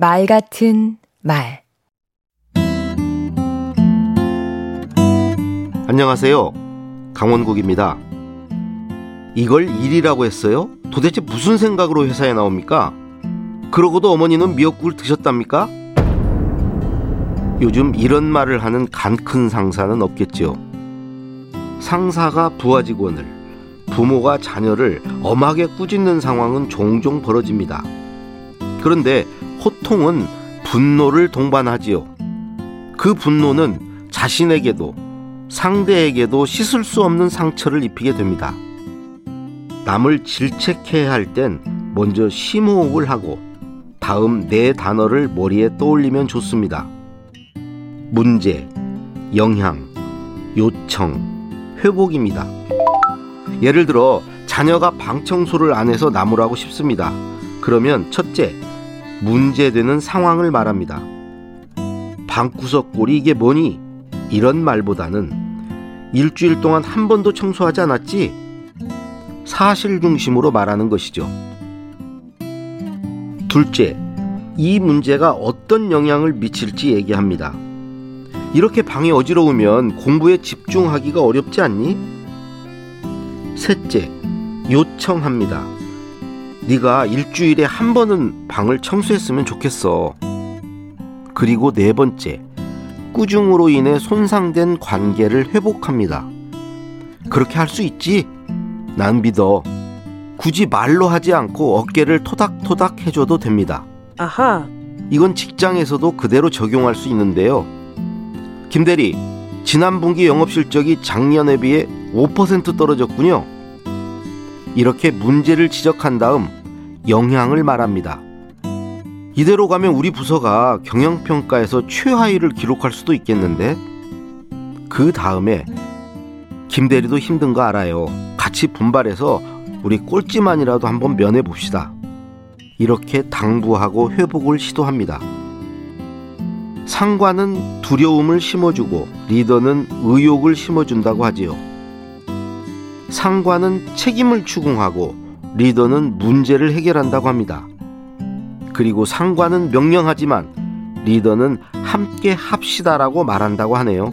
말 같은 말 안녕하세요. 강원국입니다. 이걸 일이라고 했어요? 도대체 무슨 생각으로 회사에 나옵니까? 그러고도 어머니는 미역국을 드셨답니까? 요즘 이런 말을 하는 간큰 상사는 없겠지요. 상사가 부하 직원을, 부모가 자녀를 엄하게 꾸짖는 상황은 종종 벌어집니다. 그런데 호통은 분노를 동반하지요. 그 분노는 자신에게도 상대에게도 씻을 수 없는 상처를 입히게 됩니다. 남을 질책해야 할 땐 먼저 심호흡을 하고 다음 네 단어를 머리에 떠올리면 좋습니다. 문제, 영향, 요청, 회복입니다. 예를 들어 자녀가 방 청소를 안 해서 나무라고 싶습니다. 그러면 첫째, 문제되는 상황을 말합니다. 방구석 꼴이 이게 뭐니? 이런 말보다는 일주일 동안 한 번도 청소하지 않았지? 사실 중심으로 말하는 것이죠. 둘째, 이 문제가 어떤 영향을 미칠지 얘기합니다. 이렇게 방이 어지러우면 공부에 집중하기가 어렵지 않니? 셋째, 요청합니다. 네가 일주일에 한 번은 방을 청소했으면 좋겠어. 그리고 네 번째, 꾸중으로 인해 손상된 관계를 회복합니다. 그렇게 할 수 있지? 난 믿어. 굳이 말로 하지 않고 어깨를 토닥토닥 해줘도 됩니다. 아하. 이건 직장에서도 그대로 적용할 수 있는데요. 김 대리, 지난 분기 영업 실적이 작년에 비해 5% 떨어졌군요. 이렇게 문제를 지적한 다음 영향을 말합니다. 이대로 가면 우리 부서가 경영평가에서 최하위를 기록할 수도 있겠는데? 그 다음에 김 대리도 힘든 거 알아요. 같이 분발해서 우리 꼴찌만이라도 한번 면해 봅시다. 이렇게 당부하고 회복을 시도합니다. 상관은 두려움을 심어주고 리더는 의욕을 심어준다고 하지요. 상관은 책임을 추궁하고 리더는 문제를 해결한다고 합니다. 그리고 상관은 명령하지만 리더는 함께 합시다라고 말한다고 하네요.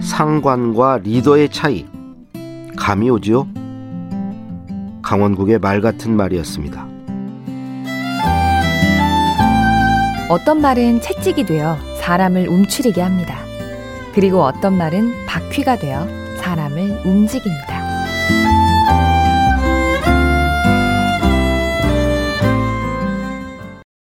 상관과 리더의 차이 감이 오지요? 강원국의 말 같은 말이었습니다. 어떤 말은 채찍이 되어 사람을 움츠리게 합니다. 그리고 어떤 말은 바퀴가 되어 사람을 움직입니다.